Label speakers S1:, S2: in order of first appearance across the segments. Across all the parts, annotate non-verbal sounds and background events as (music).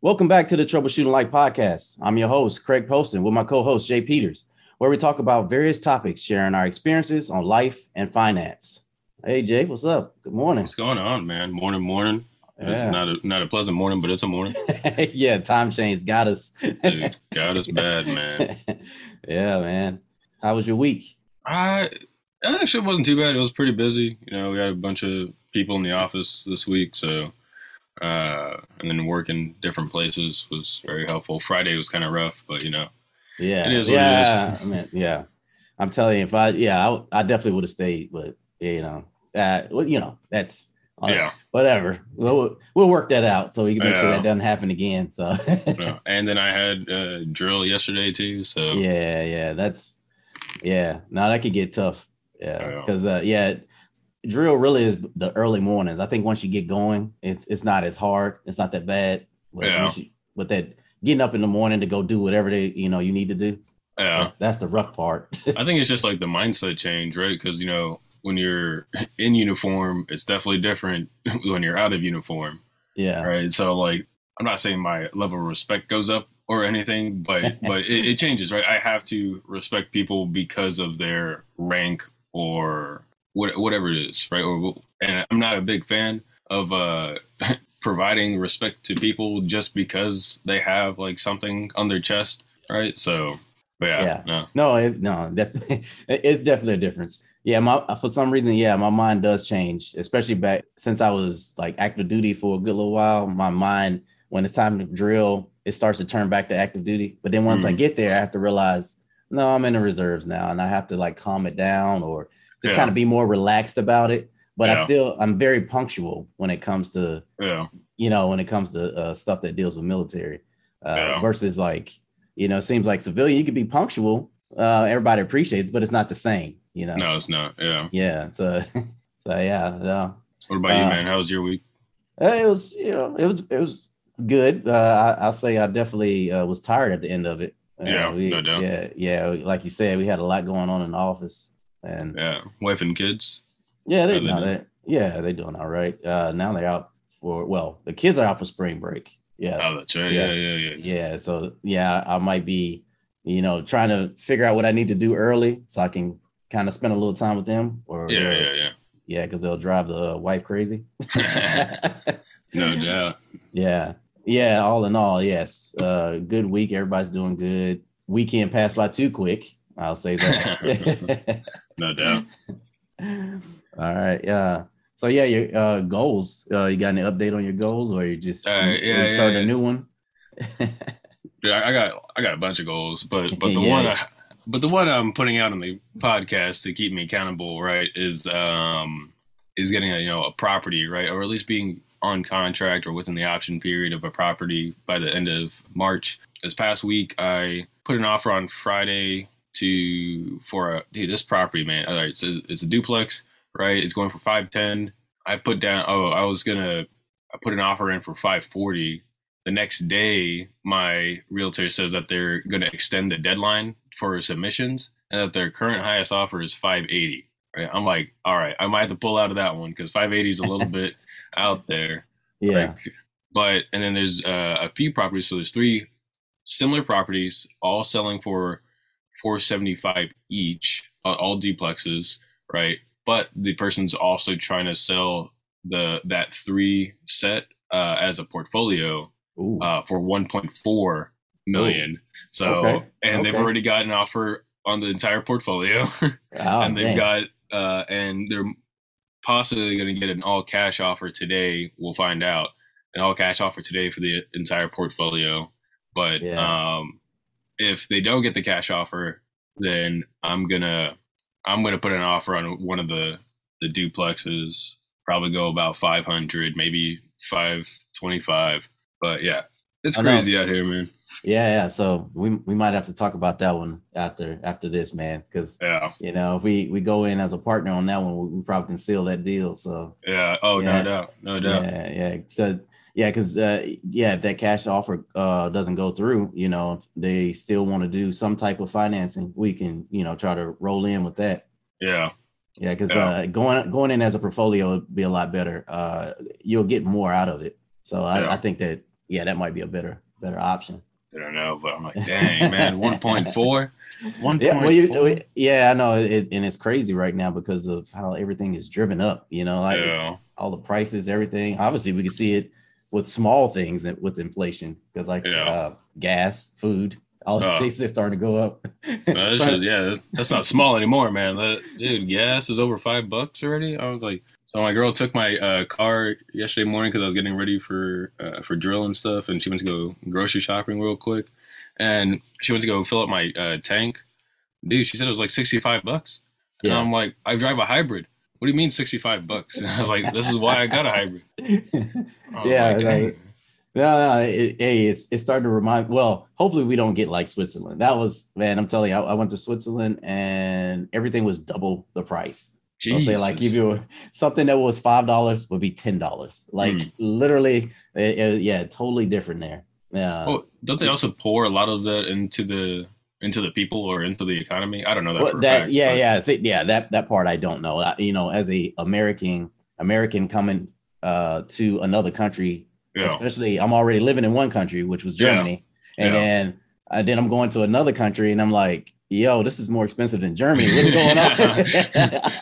S1: Welcome back to the Troubleshooting Life podcast. I'm your host, Craig Poston, with my co host, J Peters, where we talk about various topics, sharing our experiences on life and finance. Hey, J, what's up? Good morning.
S2: What's going on, man? Morning, morning.
S1: Yeah.
S2: It's not a not a pleasant morning, but it's a morning. (laughs)
S1: yeah, time change got us.
S2: Dude, got us bad, man. (laughs)
S1: yeah, man. How was your week?
S2: I it actually wasn't too bad. It was pretty busy. You know, we had a bunch of people in the office this week, so uh, and then working different places was very helpful. Friday was kind of rough, but you know,
S1: Yeah,
S2: It is what
S1: yeah.
S2: is.
S1: I mean, yeah. I'm telling you, if I, yeah, I, I definitely would have stayed, but you know, uh, well, you know, that's uh,
S2: yeah.
S1: whatever. We'll we'll work that out so we can make sure that doesn't happen again. So
S2: no. And then I had uh, drill yesterday too. So
S1: yeah, yeah, that's yeah. Now that could get tough. Yeah,
S2: Yeah.
S1: because uh, yeah, drill really is the early mornings. I think once you get going, it's it's not as hard. It's not that bad. But
S2: Yeah.
S1: you, but that getting up in the morning to go do whatever they you know you need to do.
S2: yeah.
S1: That's that's the rough part. (laughs)
S2: I think it's just like the mindset change, right? Because you know, when you're (laughs) in uniform, it's definitely different (laughs) when you're out of uniform.
S1: yeah.
S2: right? So like, I'm not saying my level of respect goes up or anything, but but it, it changes, right? I have to respect people because of their rank or whatever it is, right? Or and I'm not a big fan of uh (laughs) providing respect to people just because they have like something on their chest, right? So, but yeah,
S1: Yeah.
S2: no,
S1: No, it, no, that's (laughs) it's definitely a difference. Yeah, my for some reason, yeah, my mind does change, especially back since I was like active duty for a good little while. My mind, when it's time to drill, it starts to turn back to active duty. But then once I
S2: Mhm.
S1: get there, I have to realize, no, I'm in the reserves now, and I have to like calm it down or just
S2: Yeah.
S1: kind of be more relaxed about it. But I still, I'm very punctual when it comes to
S2: yeah,
S1: you know, when it comes to uh, stuff that deals with military uh,
S2: Yeah.
S1: versus like, you know, it seems like civilian, you can be punctual. Uh, everybody appreciates, but it's not the same, you know?
S2: no, it's not. Yeah.
S1: Yeah. So, (laughs) so yeah, no.
S2: What about you,
S1: Uh,
S2: man? How was your week?
S1: Uh, it was, you know, it was, it was good. Uh, I, I'll say I definitely uh, was tired at the end of it.
S2: Yeah,
S1: we-
S2: no doubt.
S1: Yeah. Yeah. Like you said, we had a lot going on in the office and
S2: Yeah, wife and kids.
S1: yeah, they, no, they, yeah, they're doing all right. Uh, now they're out for, well, the kids are out for spring break. Yeah.
S2: Oh, that's right.
S1: Yeah.
S2: Yeah, yeah, yeah.
S1: yeah so yeah i might be you know trying to figure out what i need to do early so i can kind of spend a little time with them or
S2: Yeah, yeah, yeah.
S1: yeah because they'll drive the uh, wife crazy (laughs)
S2: No doubt.
S1: yeah yeah all in all yes uh good week everybody's doing good weekend passed by too quick i'll say that (laughs) (laughs)
S2: No doubt. (laughs)
S1: all right yeah so yeah your uh goals uh you got any update on your goals or you just
S2: Uh,
S1: you-
S2: yeah,
S1: starting
S2: yeah,
S1: a
S2: yeah.
S1: new one (laughs)
S2: Yeah, I got I got a bunch of goals, but but the (laughs) one I, but the one I'm putting out on the podcast to keep me accountable, right, is um is getting a you know a property, right, or at least being on contract or within the option period of a property by the end of March. This past week, I put an offer on Friday to for a dude, this property, man. All right, so it's a duplex, right? It's going for five ten. I put down. Oh, I was gonna. I put an offer in for five forty the next day my realtor says that they're going to extend the deadline for submissions and that their current highest offer is 580 right i'm like all right i might have to pull out of that one because 580 is a little (laughs) bit out there
S1: yeah
S2: Like, but and then there's uh, a few properties so there's three similar properties all selling for 475 each all, all duplexes right but the person's also trying to sell the that three set uh, as a portfolio uh, for 1.4 million. So,
S1: Okay,
S2: and they've already got an offer on the entire portfolio,
S1: Oh, (laughs)
S2: and they've
S1: dang.
S2: got uh, and they're possibly going to get an all cash offer today. We'll find out an all cash offer today for the entire portfolio. But
S1: Yeah.
S2: um, if they don't get the cash offer, then I'm gonna I'm gonna put an offer on one of the the duplexes. Probably go about 500, maybe 525. But yeah, it's crazy out here, man.
S1: Yeah, yeah. So we we might have to talk about that one after after this, man. Because
S2: Yeah,
S1: you know, if we we go in as a partner on that one, we, we probably can seal that deal. So
S2: yeah. Oh,
S1: Yeah.
S2: no doubt, no doubt.
S1: yeah, yeah. So yeah, because uh, yeah, if that cash offer uh doesn't go through, you know, they still want to do some type of financing. We can you know try to roll in with that.
S2: Yeah,
S1: Yeah, because
S2: Yeah.
S1: uh, going going in as a portfolio would be a lot better. Uh, you'll get more out of it. So I,
S2: Yeah.
S1: I think that yeah, that might be a better better option.
S2: I don't know, but I'm like, dang, man, (laughs) 1.4. 1.
S1: Yeah, well, you, yeah, I know, it, and it's crazy right now because of how everything is driven up. You know, like yeah. all the prices, everything. Obviously, we can see it with small things with inflation because, like, yeah. uh, gas, food, all the uh, things are starting to go up.
S2: just, (laughs) yeah, that's not small anymore, man. That dude, gas is over five bucks already. I was like, so my girl took my uh, car yesterday morning because I was getting ready for uh, for drill and stuff, and she went to go grocery shopping real quick, and she went to go fill up my uh, tank. Dude, she said it was like sixty five bucks. Yeah. And I'm like, I drive a hybrid. What do you mean sixty five bucks? And (laughs) I was like, this is why I got a hybrid. (laughs)
S1: yeah, like, no, no, it, hey, it's it's starting to remind. Well, hopefully we don't get like Switzerland. That was man, I'm telling you, I, I went to Switzerland and everything was double the price. I'll say like if you something that was five dollars would be ten dollars. Like mm. literally, it, it, yeah, totally different there. Yeah.
S2: Oh, don't they also pour a lot of that into the into the people or into the economy? I don't know that. Well,
S1: that
S2: fact,
S1: yeah, but. yeah, See, yeah. That that part I don't know. I, you know, as a American American coming uh, to another country, yeah. especially I'm already living in one country, which was Germany, yeah. and yeah. then and then I'm going to another country, and I'm like, yo, this is more expensive than Germany. What's going
S2: on?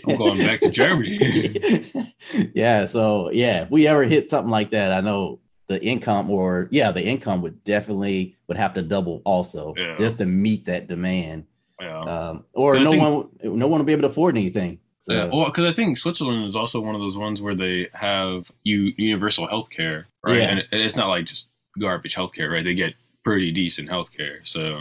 S2: (laughs) I'm going back to Germany. (laughs)
S1: yeah. So yeah, if we ever hit something like that, I know the income or yeah, the income would definitely would have to double also yeah. just to meet that demand. Yeah. Um, or no think, one no one will be able to afford anything.
S2: So. Yeah, well, because I think Switzerland is also one of those ones where they have you universal health care, right? Yeah. And it's not like just garbage health care, right? They get pretty decent health care. So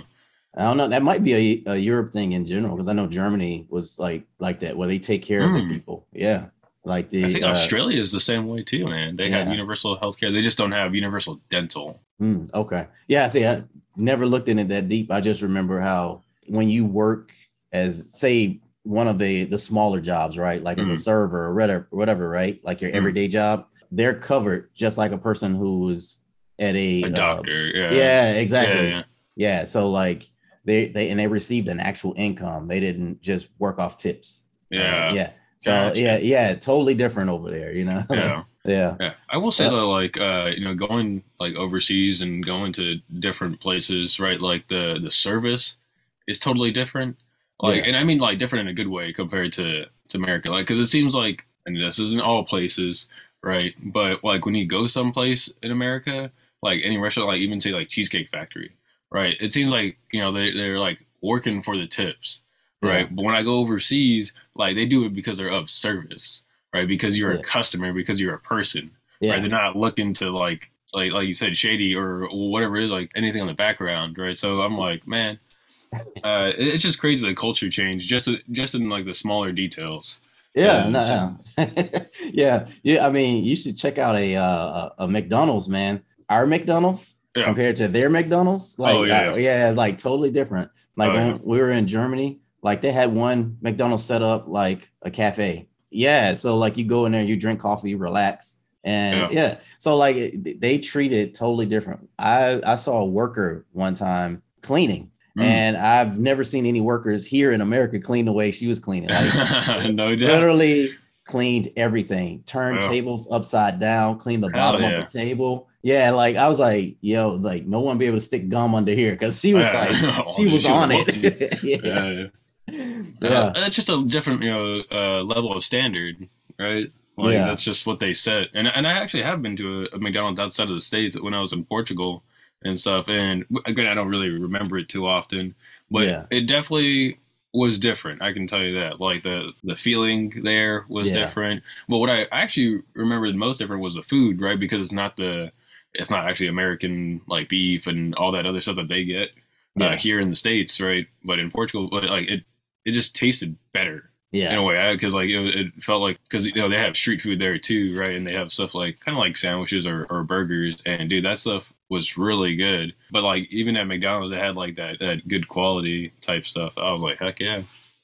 S1: I don't know. That might be a, a Europe thing in general because I know Germany was like like that where they take care mm. of the hmm. people. Yeah, like the.
S2: I think uh, Australia is the same way too, man. They yeah. have universal health care. They just don't have universal dental.
S1: Mm, okay. Yeah. See, I never looked in it that deep. I just remember how when you work as say one of the the smaller jobs, right? Like mm. as a hmm. server or whatever, whatever, right? Like your mm. everyday job, they're covered just like a person who's at a,
S2: a doctor.
S1: Uh, yeah. Yeah. Exactly. Yeah, yeah. yeah. So like they they and they received an actual income. They didn't just work off tips.
S2: Yeah.
S1: Uh, yeah. So gotcha. yeah, yeah, totally different over there, you know.
S2: Yeah. (laughs)
S1: yeah.
S2: Yeah. I will say though, like uh, you know, going like overseas and going to different places, right? Like the the service is totally different. Like yeah. and I mean like different in a good way compared to to America. Like because it seems like and this isn't all places, right? But like when you go someplace in America, like any restaurant, like even say like Cheesecake Factory, right? It seems like you know they they're like working for the tips, right? Yeah. But when I go overseas, like they do it because they're of service, right? Because you're yeah. a customer, because you're a person, yeah. right? They're not looking to like like like you said shady or whatever it is, like anything on the background, right? So I'm like, man, (laughs) uh, it's just crazy the culture change just just in like the smaller details.
S1: Yeah, no, so. (laughs) yeah, yeah. I mean, you should check out a uh, a McDonald's, man. Our McDonald's yeah. compared to their McDonald's. Like, oh, yeah, uh, yeah, like totally different. Like oh, when yeah. we were in Germany, like they had one McDonald's set up like a cafe. Yeah, so like you go in there, you drink coffee, relax, and yeah, yeah. so like they treat it totally different. I I saw a worker one time cleaning. Mm. And I've never seen any workers here in America clean the way she was cleaning. Like, (laughs) no doubt. Literally cleaned everything, turned tables upside down, cleaned the bottom of the table, yeah, like I was like, yo, like no one be able to stick gum under here because she was like, (laughs) she was on it. (laughs)
S2: yeah. yeah, yeah. Uh, that's just a different, you know, uh, level of standard, right? Like yeah. that's just what they set. And and I actually have been to a, a, McDonald's outside of the states when I was in Portugal and stuff. And again, I don't really remember it too often, but yeah. it definitely was different. I can tell you that. Like the the feeling there was yeah. different. But what I actually remembered most different was the food, right? Because it's not the it's not actually American like beef and all that other stuff that they get uh, here in the states, right? But in Portugal, but like it, it just tasted better. Yeah, in a way, because like it, it, felt like because you know they have street food there too, right? And they have stuff like kind of like sandwiches or, or burgers, and dude, that stuff was really good. But like even at McDonald's, they had like that that good quality type stuff. I was like, heck yeah.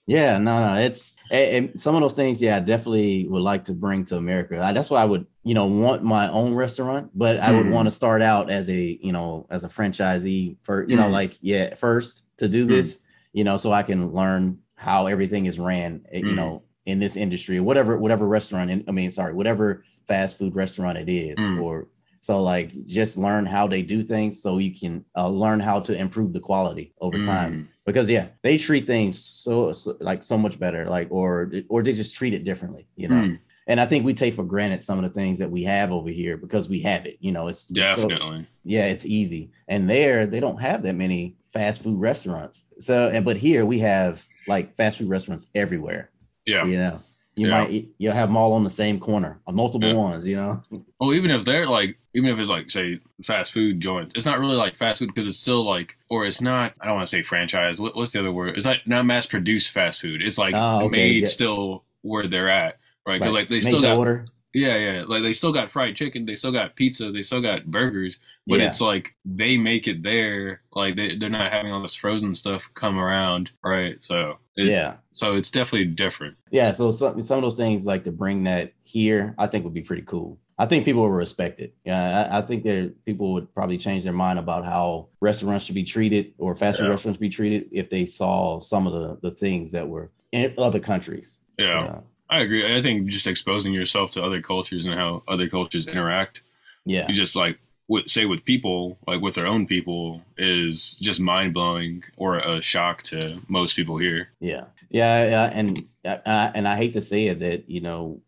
S1: Yeah, no, no, it's and some of those things. Yeah, I definitely would like to bring to America. That's why I would, you know, want my own restaurant, but I would mm. want to start out as a, you know, as a franchisee for, you mm. know, like yeah, first to do mm. this, mm. you know, so I can learn how everything is ran, eh, you know, mm. in this industry, whatever, whatever restaurant. In, I mean, sorry, whatever fast food restaurant it is, mm. or So like just learn how they do things so you can uh, learn how to improve the quality over
S2: Mm.
S1: time. Because yeah, they treat things so, so like so much better, like or or they just treat it differently, you know.
S2: Mm,
S1: And I think we take for granted some of the things that we have over here because we have it. You know, it's it's so-
S2: definitely.
S1: yeah, it's easy. And there they don't have that many fast food restaurants. So and but here we have like fast food restaurants everywhere.
S2: yeah.
S1: You know, you
S2: Yeah.
S1: might you'll have them all on the same corner, multiple
S2: Yeah.
S1: ones. You know, (laughs)
S2: Well, even if they're like, even if it's like, say, fast food joints, it's not really like fast food because it's still like, or it's not. I don't want to say franchise. What, what's the other word? It's like not mass produced fast food. It's like
S1: Oh, okay,
S2: made
S1: yeah.
S2: still where they're at, right? Because like, they
S1: made
S2: still got,
S1: order.
S2: Yeah, yeah, like they still got fried chicken, they still got pizza, they still got burgers, but
S1: Yeah.
S2: it's like they make it there. Like they they're not having all this frozen stuff come around, right? So it,
S1: yeah,
S2: so it's definitely different.
S1: yeah. So some some of those things like to bring that here, I think would be pretty cool. I think people will respect it. Yeah, I, I think that people would probably change their mind about how restaurants should be treated or fast food
S2: Yeah.
S1: restaurants be treated if they saw some of the the things that were in other countries.
S2: Yeah.
S1: Yeah.
S2: I agree. I think just exposing yourself to other cultures and how other cultures interact,
S1: Yeah.
S2: you just like with, say with people, like with their own people, is just mind blowing or a shock to most people here.
S1: Yeah, yeah, yeah, and uh, and I hate to say it that you know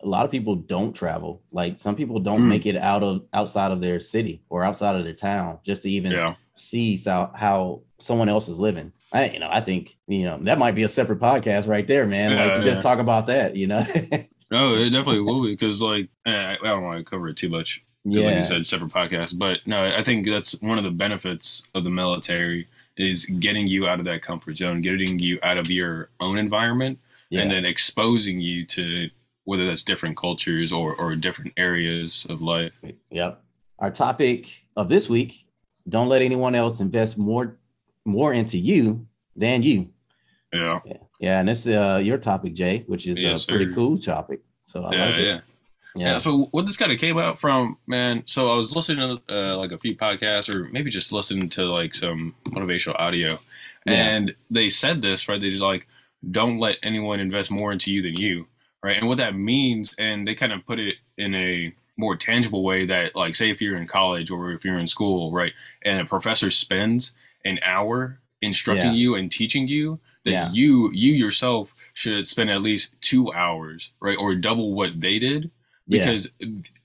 S1: a lot of people don't travel. Like some people don't
S2: Mm.
S1: make it out of outside of their city or outside of their town just to even
S2: Yeah.
S1: see how how someone else is living. I you know I think you know that might be a separate podcast right there, man. like to
S2: Yeah,
S1: just talk about that, you know. (laughs)
S2: No, it definitely will be because like eh, I don't want to cover it too much. 'cause Like
S1: yeah,
S2: you said, separate podcast. But no, I think that's one of the benefits of the military is getting you out of that comfort zone, getting you out of your own environment
S1: yeah,
S2: and then exposing you to whether that's different cultures or, or different areas of life.
S1: Yep. Our topic of this week: don't let anyone else invest more more into you than you.
S2: Yeah.
S1: Yeah, yeah, and this is uh, your topic, J, which is
S2: Yes,
S1: a pretty
S2: sir.
S1: cool topic. So I
S2: yeah,
S1: like it.
S2: yeah.
S1: Yeah.
S2: Yeah. So what this kind of came out from, man. So I was listening to uh, like a few podcasts, or maybe just listening to like some motivational audio,
S1: Yeah.
S2: and they said this right. They did like, don't let anyone invest more into you than you, right? And what that means, and they kind of put it in a more tangible way that, like, say if you're in college or if you're in school, right, and a professor spends an hour instructing
S1: Yeah.
S2: you and teaching you, that
S1: Yeah.
S2: you you yourself should spend at least two hours, right, or double what they did
S1: Yeah.
S2: because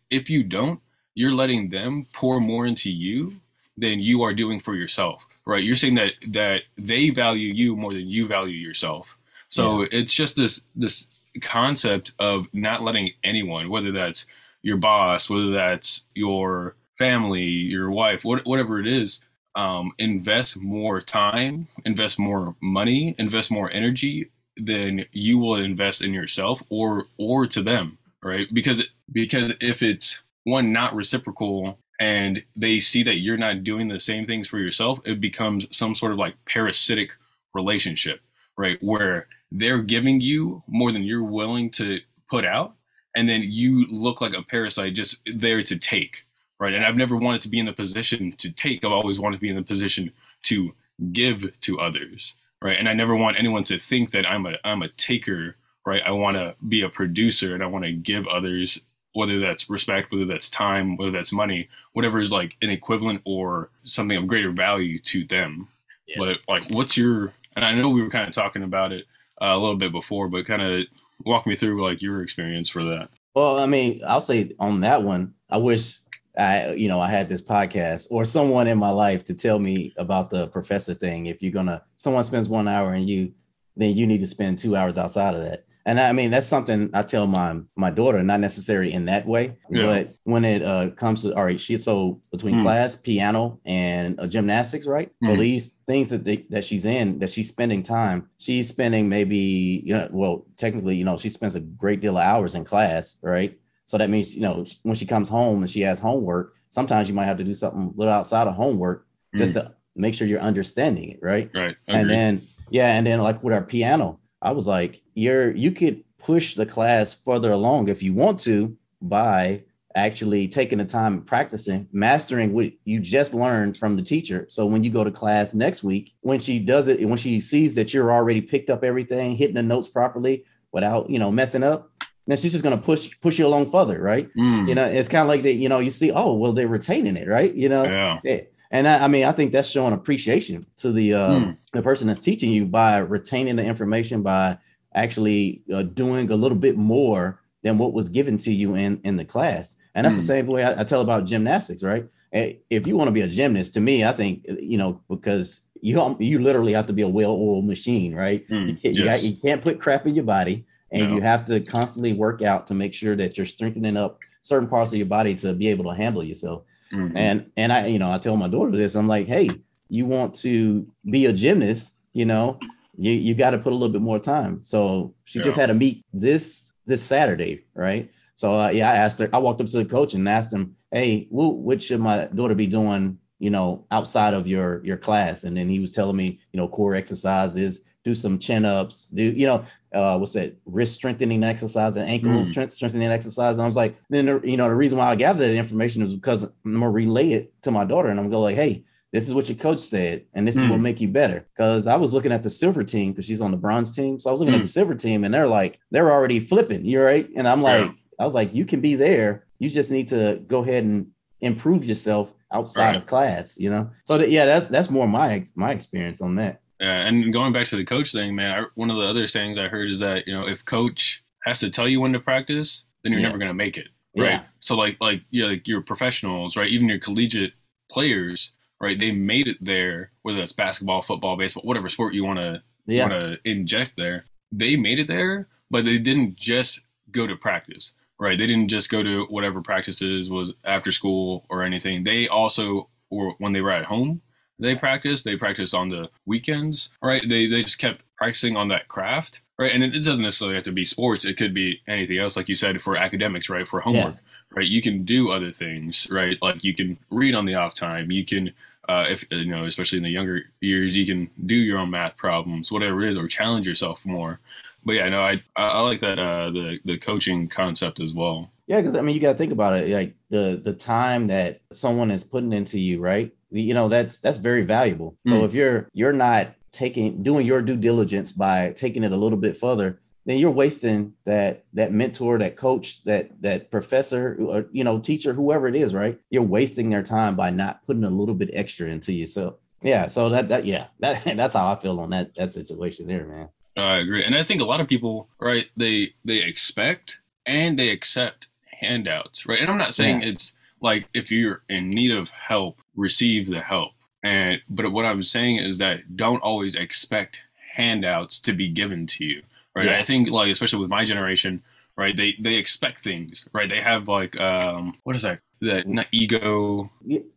S2: if you don't you're letting them pour more into you than you are doing for yourself right you're saying that that they value you more than you value yourself so it's just this this concept of not letting anyone whether that's your boss whether that's your family your wife what, whatever it is um, invest more time invest more money invest more energy than you will invest in yourself or or to them right? Because because if it's one not reciprocal and they see that you're not doing the same things for yourself it becomes some sort of like parasitic relationship right? Where they're giving you more than you're willing to put out and then you look like a parasite just there to take right? And i've never wanted to be in the position to take i've always wanted to be in the position to give to others right? And i never want anyone to think that i'm a i'm a taker right? I want to be a producer and i want to give others whether that's respect whether that's time whether that's money whatever is like an equivalent or something of greater value to them.
S1: Yeah.
S2: but like what's your and i know we were kind of talking about it uh, a little bit before but kind of walk me through like your experience for that.
S1: Well, I mean, I'll say on that one, I wish I, you know, I had this podcast or someone in my life to tell me about the professor thing. If you're gonna, someone spends one hour and you, then you need to spend two hours outside of that. And I mean, that's something I tell my my daughter, not necessarily in that way,
S2: Yeah.
S1: but when it uh, comes to all right, she's so between
S2: Hmm.
S1: class, piano, and uh, gymnastics, right? So
S2: Hmm.
S1: these things that they, that she's in, that she's spending time, she's spending maybe, you know, well, technically, you know, she spends a great deal of hours in class, right? So that means, you know, when she comes home and she has homework, sometimes you might have to do something a little outside of homework just mm. to make sure you're understanding it, right?
S2: right
S1: and then yeah and then like with our piano i was like you're you could push the class further along if you want to by actually taking the time and practicing mastering what you just learned from the teacher. So when you go to class next week when she does it when she sees that you're already picked up everything hitting the notes properly without you know messing up then she's just going to push push you along further, right? Mm. You know, it's kind of like that. You know, you see, oh, well, they're retaining it, right? You know,
S2: yeah.
S1: And I, I, mean, I think that's showing appreciation to the uh, mm. the person that's teaching you by retaining the information by actually uh, doing a little bit more than what was given to you in in the class. And that's mm. the same way I, I, tell about gymnastics, right? If you want to be a gymnast, to me, I think you know because you you literally have to be a well-oiled machine, right? Mm. You, can't, yes. you, got, you, can't put crap in your body, and no. you have to constantly work out to make sure that you're strengthening up certain parts of your body to be able to handle yourself. Mm-hmm. And and I you know I tell my daughter this. I'm like, hey, you want to be a gymnast, you know, you you got to put a little bit more time. So she yeah. just had to meet this this Saturday, right? So uh, yeah, I asked her. I walked up to the coach and asked him, "Hey, what, what should my daughter be doing? You know, outside of your your class?" And then he was telling me, you know, core exercises, do some chin ups, do you know, uh, what's that wrist strengthening exercise and ankle mm. strengthening exercise. And I was like, then the, you know, the reason why I gathered that information is because I'm gonna relay it to my daughter, and I'm gonna go like, hey, this is what your coach said, and this mm. is what hmm. make you better. Because I was looking at the silver team because she's on the bronze team. So I was looking mm. at the silver team, and they're like, they're already flipping. You're right. And I'm like, yeah. I was like, you can be there. You just need to go ahead and improve yourself outside right. of class, you know? So that, yeah, that's, that's more my, my experience on that.
S2: Yeah. And going back to the coach thing, man, I, one of the other things I heard is that, you know, if coach has to tell you when to practice, then you're yeah. never going to make it. Right. Yeah. So like, like, you know, like your professionals, right. Even your collegiate players, right? They made it there, whether that's basketball, football, baseball, whatever sport you want to yeah. want to inject there. They made it there, but they didn't just go to practice, right? They didn't just go to whatever practices was after school or anything. They also, or when they were at home, they practiced. They practiced on the weekends, right? They they just kept practicing on that craft, right? And it, it doesn't necessarily have to be sports. It could be anything else, like you said, for academics, right? For homework. Yeah right? You can do other things, right? Like you can read on the off time. You can uh, if you know, especially in the younger years, you can do your own math problems, whatever it is, or challenge yourself more. But yeah, no, I I like that uh, the the coaching concept as well.
S1: Yeah, because I mean, you got to think about it, like the the time that someone is putting into you, right? You know, that's that's very valuable. So mm. if you're you're not taking doing your due diligence by taking it a little bit further, then you're wasting that that mentor, that coach, that that professor, or you know, teacher, whoever it is, right? You're wasting their time by not putting a little bit extra into yourself. Yeah, so that that yeah, (laughs) that that's how I feel on that that situation there, man.
S2: I agree, and I think a lot of people, right? They they expect and they accept handouts, right? And I'm not saying yeah. it's like if you're in need of help, receive the help. And but what I'm saying is that don't always expect handouts to be given to you right? Yeah. I think like especially with my generation, right? They they expect things, right? They have like um what is that? That not ego.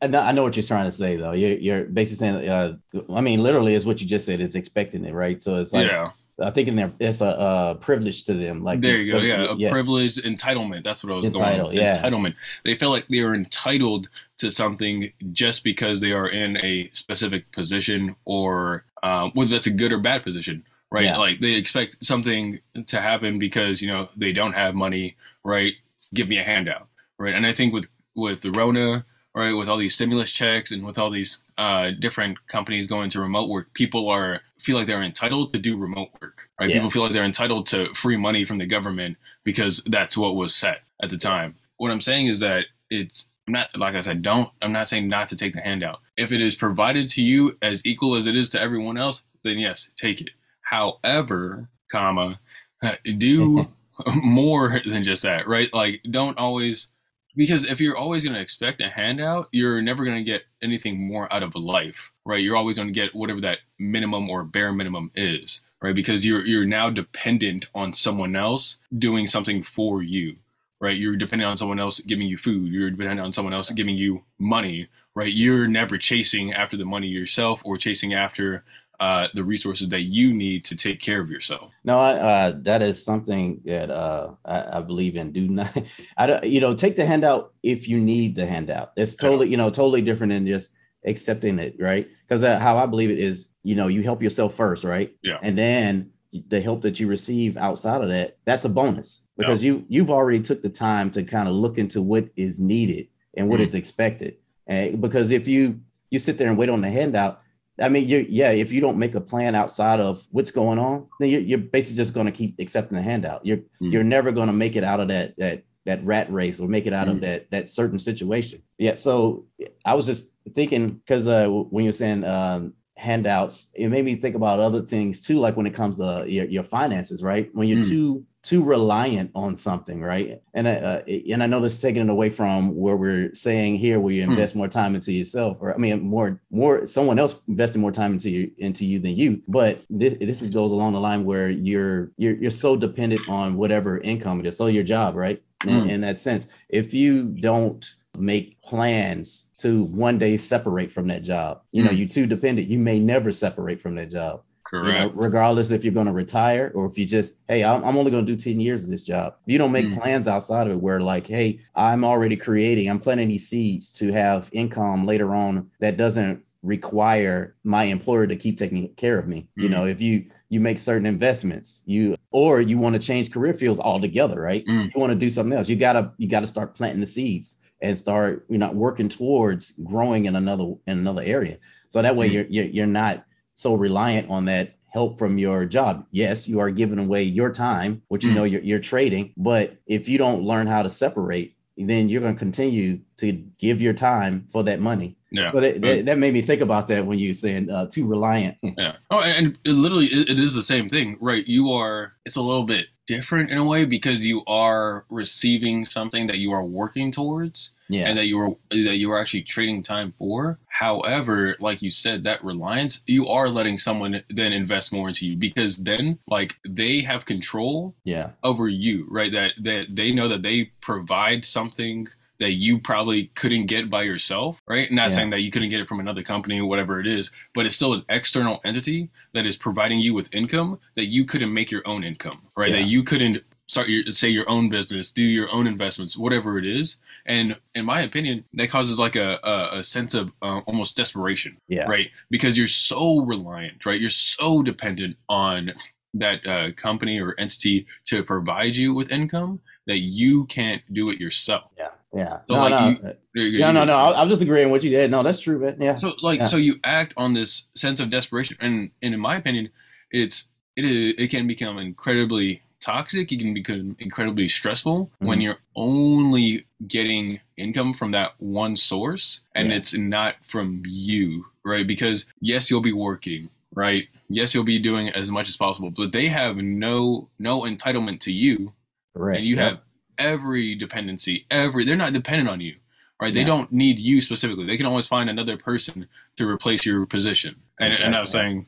S1: I know what you're trying to say though. You're you're basically saying, uh, I mean, literally is what you just said. It's expecting it, right? So it's like yeah. I think in there it's a, a, privilege to them. Like
S2: there you so, go, yeah, a privilege entitlement. That's what I was Entitled, going. Yeah. Entitlement. They feel like they are entitled to something just because they are in a specific position, or um, whether that's a good or bad position right? Yeah. Like they expect something to happen because you know they don't have money, right? Give me a handout, right? And I think with with the Rona, right, with all these stimulus checks and with all these uh, different companies going to remote work, people are feel like they're entitled to do remote work, right? Yeah. People feel like they're entitled to free money from the government because that's what was set at the time. What I'm saying is that it's I'm not like I said, don't I'm not saying not to take the handout. If it is provided to you as equal as it is to everyone else, then yes, take it. However, comma, (laughs) do (laughs) more than just that, right? Like, don't always because if you're always going to expect a handout, you're never going to get anything more out of life, right? You're always going to get whatever that minimum or bare minimum is, right? Because you're you're now dependent on someone else doing something for you, right? You're dependent on someone else giving you food. You're dependent on someone else giving you money, right? You're never chasing after the money yourself or chasing after uh, the resources that you need to take care of yourself.
S1: No, I, uh, that is something that uh, I, I, believe in. Do not, (laughs) I don't, you know, take the handout if you need the handout. It's totally, you know, totally different than just accepting it, right? Because uh, how I believe it is, you know, you help yourself first, right?
S2: Yeah.
S1: And then the help that you receive outside of that, that's a bonus because yeah. you you've already took the time to kind of look into what is needed and what mm. is expected. And because if you you sit there and wait on the handout, I mean, you yeah, if you don't make a plan outside of what's going on, then you're, you're basically just going to keep accepting the handout. You're mm. you're never going to make it out of that that that rat race or make it out mm. of that that certain situation. Yeah. So I was just thinking because uh, when you're saying um, handouts, it made me think about other things too, like when it comes to your, your finances, right? When you're mm. too too reliant on something, right? And uh, and I know this taking it away from where we're saying here, where you hmm. invest mm. more time into yourself, or I mean, more more someone else investing more time into you into you than you. But this this is, goes along the line where you're you're you're so dependent on whatever income it is, so your job, right? Mm. In, in that sense, if you don't make plans to one day separate from that job, you know, mm. you're too dependent. You may never separate from that job.
S2: Correct. You know,
S1: regardless if you're going to retire or if you just, hey, I'm, I'm only going to do 10 years of this job. You don't make mm. plans outside of it where, like, hey, I'm already creating, I'm planting these seeds to have income later on that doesn't require my employer to keep taking care of me. Mm. You know, if you, you make certain investments you or you want to change career fields altogether right mm. you want to do something else you gotta you gotta start planting the seeds and start you know working towards growing in another in another area so that way mm. you're, you're you're not so reliant on that help from your job. Yes, you are giving away your time, which you mm. know you're, you're trading. But if you don't learn how to separate, then you're going to continue to give your time for that money. Yeah. So that, that, that, made me think about that when you saying uh, too reliant. (laughs)
S2: yeah. Oh, and it literally, it, it is the same thing, right? You are. It's a little bit different in a way because you are receiving something that you are working towards yeah. and that you are that you are actually trading time for. However like you said that reliance you are letting someone then invest more into you because then like they have control
S1: yeah.
S2: over you right? That that they know that they provide something that you probably couldn't get by yourself, right? Not yeah. saying that you couldn't get it from another company or whatever it is, but it's still an external entity that is providing you with income that you couldn't make your own income, right? Yeah. That you couldn't start your say your own business, do your own investments, whatever it is. And in my opinion, that causes like a a, a sense of uh, almost desperation,
S1: yeah.
S2: right? Because you're so reliant, right? You're so dependent on that uh, company or entity to provide you with income that you can't do it yourself.
S1: Yeah. Yeah. So no, like no. You, you, yeah, no, no. I, I was just agreeing with what you did. No, that's true, man. Yeah.
S2: So like,
S1: yeah.
S2: so you act on this sense of desperation, and, and in my opinion, it's it is it can become incredibly toxic. It can become incredibly stressful mm-hmm. when you're only getting income from that one source, and yeah. it's not from you, right? Because yes, you'll be working, right? Yes, you'll be doing as much as possible, but they have no no entitlement to you,
S1: right?
S2: And you yep. have every dependency, every they're not dependent on you, right? They don't need you specifically. They can always find another person to replace your position. And, exactly. and I'm saying,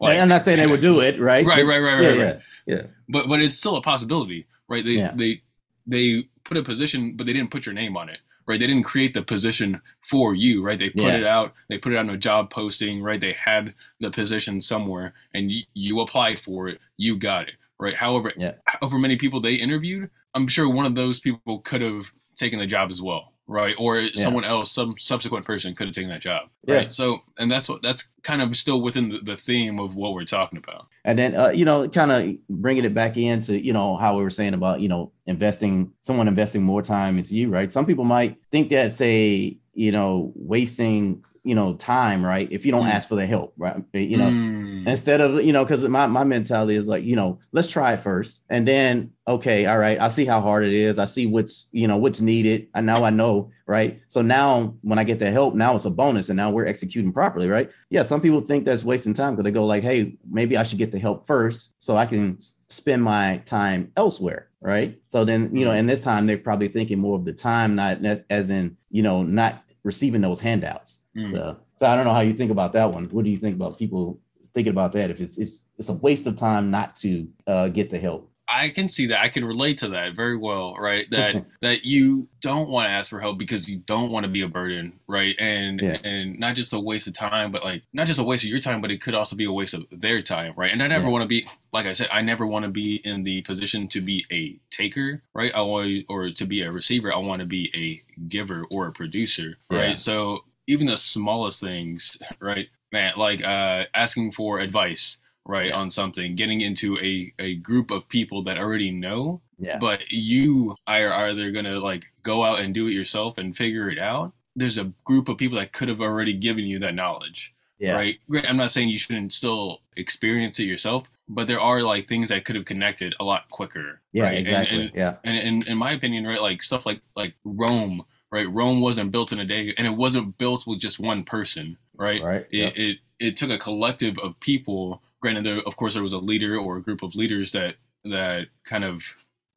S1: like, I'm not saying they would do it, right?
S2: Right, right, right,
S1: yeah,
S2: right,
S1: right. Yeah, yeah.
S2: But but it's still a possibility, right? They yeah. they they put a position, but they didn't put your name on it, right? They didn't create the position for you, right? They put yeah. it out, they put it on a job posting, right? They had the position somewhere, and y- you applied for it, you got it, right? However,
S1: yeah.
S2: however many people they interviewed, I'm sure one of those people could have taken the job as well, right? Or yeah. someone else, some subsequent person could have taken that job, right? Yeah. So, and that's what that's kind of still within the, the theme of what we're talking about.
S1: And then, uh, you know, kind of bringing it back into, you know, how we were saying about, you know, investing, someone investing more time into you, right? Some people might think that's a, you know, wasting you know time right? If you don't mm. ask for the help right? You know mm. instead of you know because my, my mentality is like you know let's try it first. And then okay all right i see how hard it is. I see what's you know what's needed. And now i know right? So now when i get the help now it's a bonus and now we're executing properly right? Yeah some people think that's wasting time because they go like hey maybe i should get the help first so i can spend my time elsewhere right? So then you know in this time they're probably thinking more of the time not as in you know not receiving those handouts Mm. So, so I don't know how you think about that one. What do you think about people thinking about that? If it's it's it's a waste of time not to uh, get the help.
S2: I can see that. I can relate to that very well, right? That (laughs) that you don't want to ask for help because you don't want to be a burden, right? And
S1: yeah.
S2: and not just a waste of time, but like not just a waste of your time, but it could also be a waste of their time, right? And I never yeah. want to be like I said, I never want to be in the position to be a taker, right? I want or to be a receiver. I want to be a giver or a producer, right? Yeah. So even the smallest things, right? Man, like uh, asking for advice, right, yeah. on something, getting into a, a group of people that already know,
S1: yeah.
S2: but you are either going to like go out and do it yourself and figure it out. There's a group of people that could have already given you that knowledge,
S1: Yeah.
S2: Right. I'm not saying you shouldn't still experience it yourself, but there are like things that could have connected a lot quicker.
S1: Yeah,
S2: right? And-
S1: exactly.
S2: And,
S1: yeah.
S2: and, in in my opinion, right, like stuff like like Rome, right? Rome wasn't built in a day, and it wasn't built with just one person, right?
S1: Right.
S2: It,
S1: yeah.
S2: it it took a collective of people. Granted, there, of course, there was a leader or a group of leaders that that kind of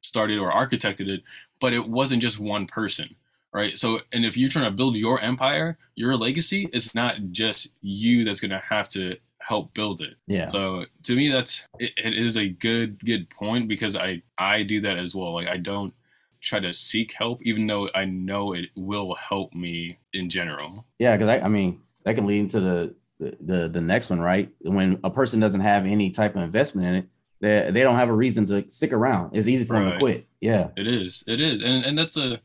S2: started or architected it, but it wasn't just one person, right? So, and if you're trying to build your empire, your legacy, it's not just you that's going to have to help build it.
S1: Yeah.
S2: So to me, that's it, it is a good good point because I I do that as well. Like I don't try to seek help, even though I know it will help me in general.
S1: Yeah, because I, I mean that can lead into the, the the the next one, right? When a person doesn't have any type of investment in it, they they don't have a reason to stick around. It's easy for them to quit. Yeah,
S2: It is. It is. And and that's a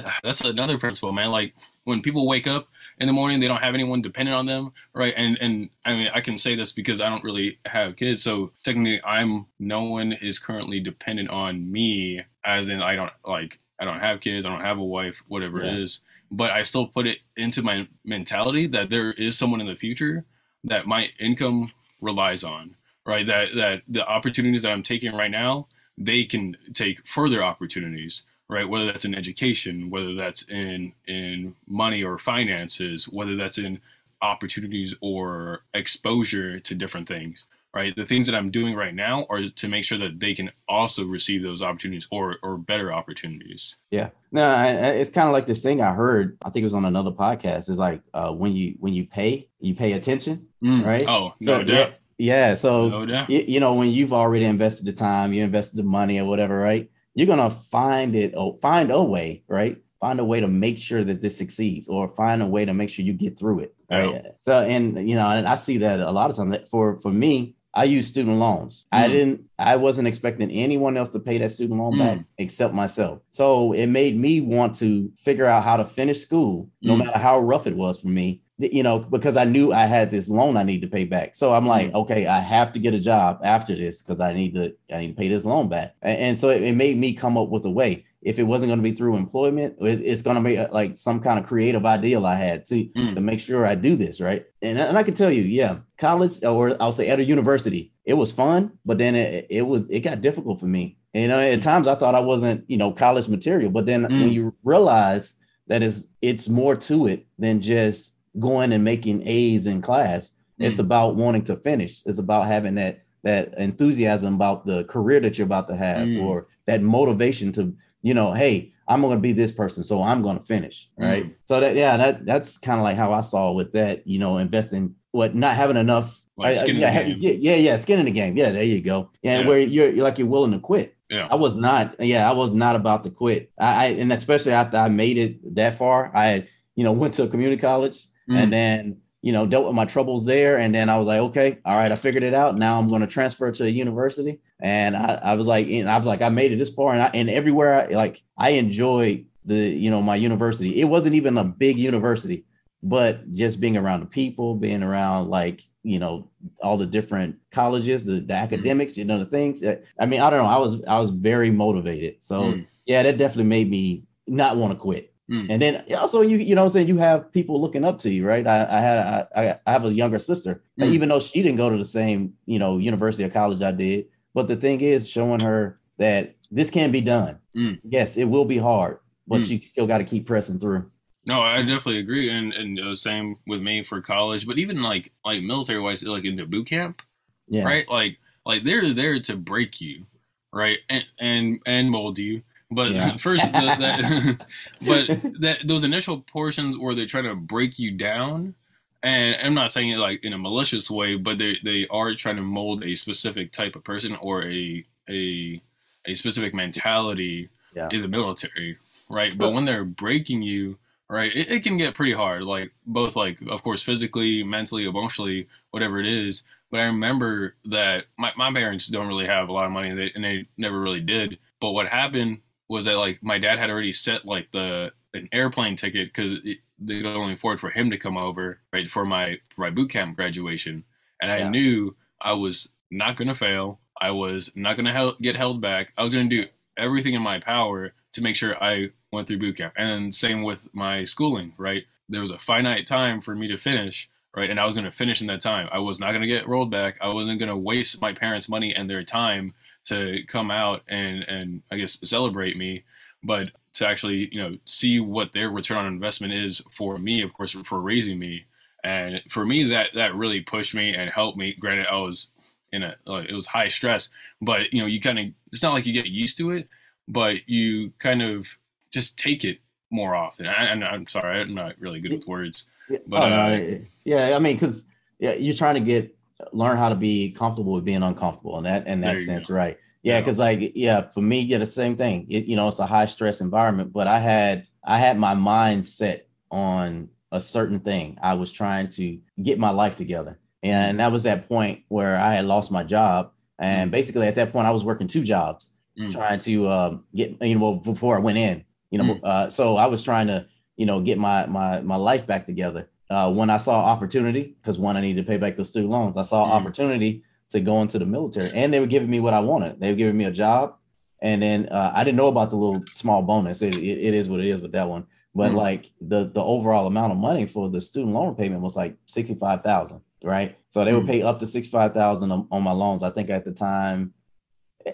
S2: (sighs) that's another principle, man. Like when people wake up in the morning, they don't have anyone dependent on them, right? And and I mean, I can say this because I don't really have kids, so technically, I'm no one is currently dependent on me, as in I don't like I don't have kids, I don't have a wife, whatever
S1: Yeah.
S2: it is. But I still put it into my mentality that there is someone in the future that my income relies on, right? That that the opportunities that I'm taking right now, they can take further opportunities right whether that's in education whether that's in in money or finances whether that's in opportunities or exposure to different things right the things that i'm doing right now are to make sure that they can also receive those opportunities or or better opportunities
S1: yeah. No, I, it's kind of like this thing I heard. I think it was on another podcast. It's like uh, when you when you pay, you pay attention,
S2: Mm.
S1: right?
S2: oh
S1: So,
S2: no doubt
S1: Yeah. yeah so
S2: no
S1: you, you know when you've already invested the time you invested the money or whatever right you're gonna find it oh, find a way right find a way to make sure that this succeeds or find a way to make sure you get through it right so and you know and i see that a lot of times for for me i use student loans i
S2: Mm.
S1: didn't i wasn't expecting anyone else to pay that student loan back
S2: Mm.
S1: except myself so it made me want to figure out how to finish school no
S2: Mm.
S1: matter how rough it was for me you know, because I knew I had this loan I need to pay back. So I'm like, okay, I have to get a job after this because I need to I need to pay this loan back. And, and so it, it made me come up with a way. If it wasn't going to be through employment, it's, it's going to be uh, like some kind of creative ideal I had to
S2: Mm.
S1: to make sure I do this right. And, and I can tell you, yeah, college or I'll say at a university, it was fun, but then it, it was it got difficult for me. And, you know, at times I thought I wasn't, you know, college material, but then
S2: Mm.
S1: when you realize that is it's more to it than just going and making A's in class. It's
S2: Mm.
S1: about wanting to finish. It's about having that that enthusiasm about the career that you're about to have,
S2: Mm.
S1: or that motivation to, you know, hey, I'm going to be this person, so I'm going to finish, right?
S2: Mm.
S1: So that yeah, that that's kind of like how I saw with that, you know, investing what not having enough.
S2: Like
S1: I- yeah,
S2: the
S1: ha-
S2: game.
S1: yeah, yeah, yeah, skin in the game. Yeah, there you go. Yeah,
S2: Yeah.
S1: where you're, you're like you're willing to quit.
S2: yeah
S1: I was not, yeah, I was not about to quit. I, I and especially after I made it that far, I you know, went to a community college
S2: Mm.
S1: and then, you know, dealt with my troubles there. And then I was like, okay, all right, I figured it out. Now I'm going to transfer to a university. And I, I was like, and I was like, I made it this far. And I, and everywhere I like, I enjoyed the, you know, my university. It wasn't even a big university, but just being around the people, being around like, you know, all the different colleges, the, the academics, you know, the things. I mean, I don't know. I was, I was very motivated. So
S2: Mm.
S1: yeah, that definitely made me not want to quit.
S2: Mm.
S1: And then also you you know what I'm saying you have people looking up to you, right? I, I had I, I have a younger sister,
S2: Mm.
S1: even though she didn't go to the same you know university or college I did, but the thing is showing her that this can be done.
S2: Mm.
S1: Yes, it will be hard, but
S2: Mm.
S1: you still got to keep pressing through.
S2: No, I definitely agree, and and uh, same with me for college. But even like like military wise, like into boot camp,
S1: Yeah,
S2: right? Like like they're there to break you, right, and and and mold you. But
S1: Yeah. (laughs)
S2: first, the, that (laughs) but (laughs) that those initial portions where they try to break you down, and I'm not saying it like in a malicious way, but they they are trying to mold a specific type of person or a a a specific mentality
S1: Yeah.
S2: in the military, right? But when they're breaking you, right, it, it can get pretty hard. Like both, like of course, physically, mentally, emotionally, whatever it is. But I remember that my, my parents don't really have a lot of money, and they, and they never really did. But what happened was that like my dad had already set like the an airplane ticket because they could only afford for him to come over right for my for my boot camp graduation, and I
S1: Yeah.
S2: knew I was not gonna fail. I was not gonna hel- get held back. I was gonna do everything in my power to make sure I went through boot camp. And same with my schooling, right? There was a finite time for me to finish, right? And I was to finish in that time. I was not to get rolled back. I wasn't to waste my parents' money and their time to come out and and I guess celebrate me, but to actually you know see what their return on investment is for me, of course, for raising me. And for me, that that really pushed me and helped me. Granted, I was in a uh, it was high stress, but you know you kind of it's not like you get used to it, but you kind of just take it more often. And I, am sorry, I'm not really good with words. But
S1: oh, uh, yeah, I mean, because yeah, you're trying to get learn how to be comfortable with being uncomfortable in that in that sense, right? Yeah, because yeah. like yeah, for me, yeah, the same thing. It, you know, it's a high stress environment, but I had I had my mind set on a certain thing. I was trying to get my life together, and that was that point where I had lost my job, and mm. basically at that point I was working two jobs, mm. trying to uh, get you know before I went in, you know, mm. uh, so I was trying to you know get my my my life back together. Uh, when I saw opportunity, because one I needed to pay back the student loans, I saw mm. opportunity to go into the military, and they were giving me what I wanted. They were giving me a job, and then uh, I didn't know about the little small bonus. It, it, it is what it is with that one, but mm. like the the overall amount of money for the student loan payment was like sixty five thousand, right? So they would mm. pay up to sixty five thousand on, on my loans. I think at the time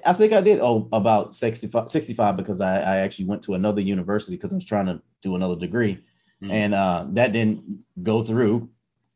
S1: I think I did oh about 65, 65 because I, I actually went to another university because I was trying to do another degree. Mm. And uh, that didn't go through.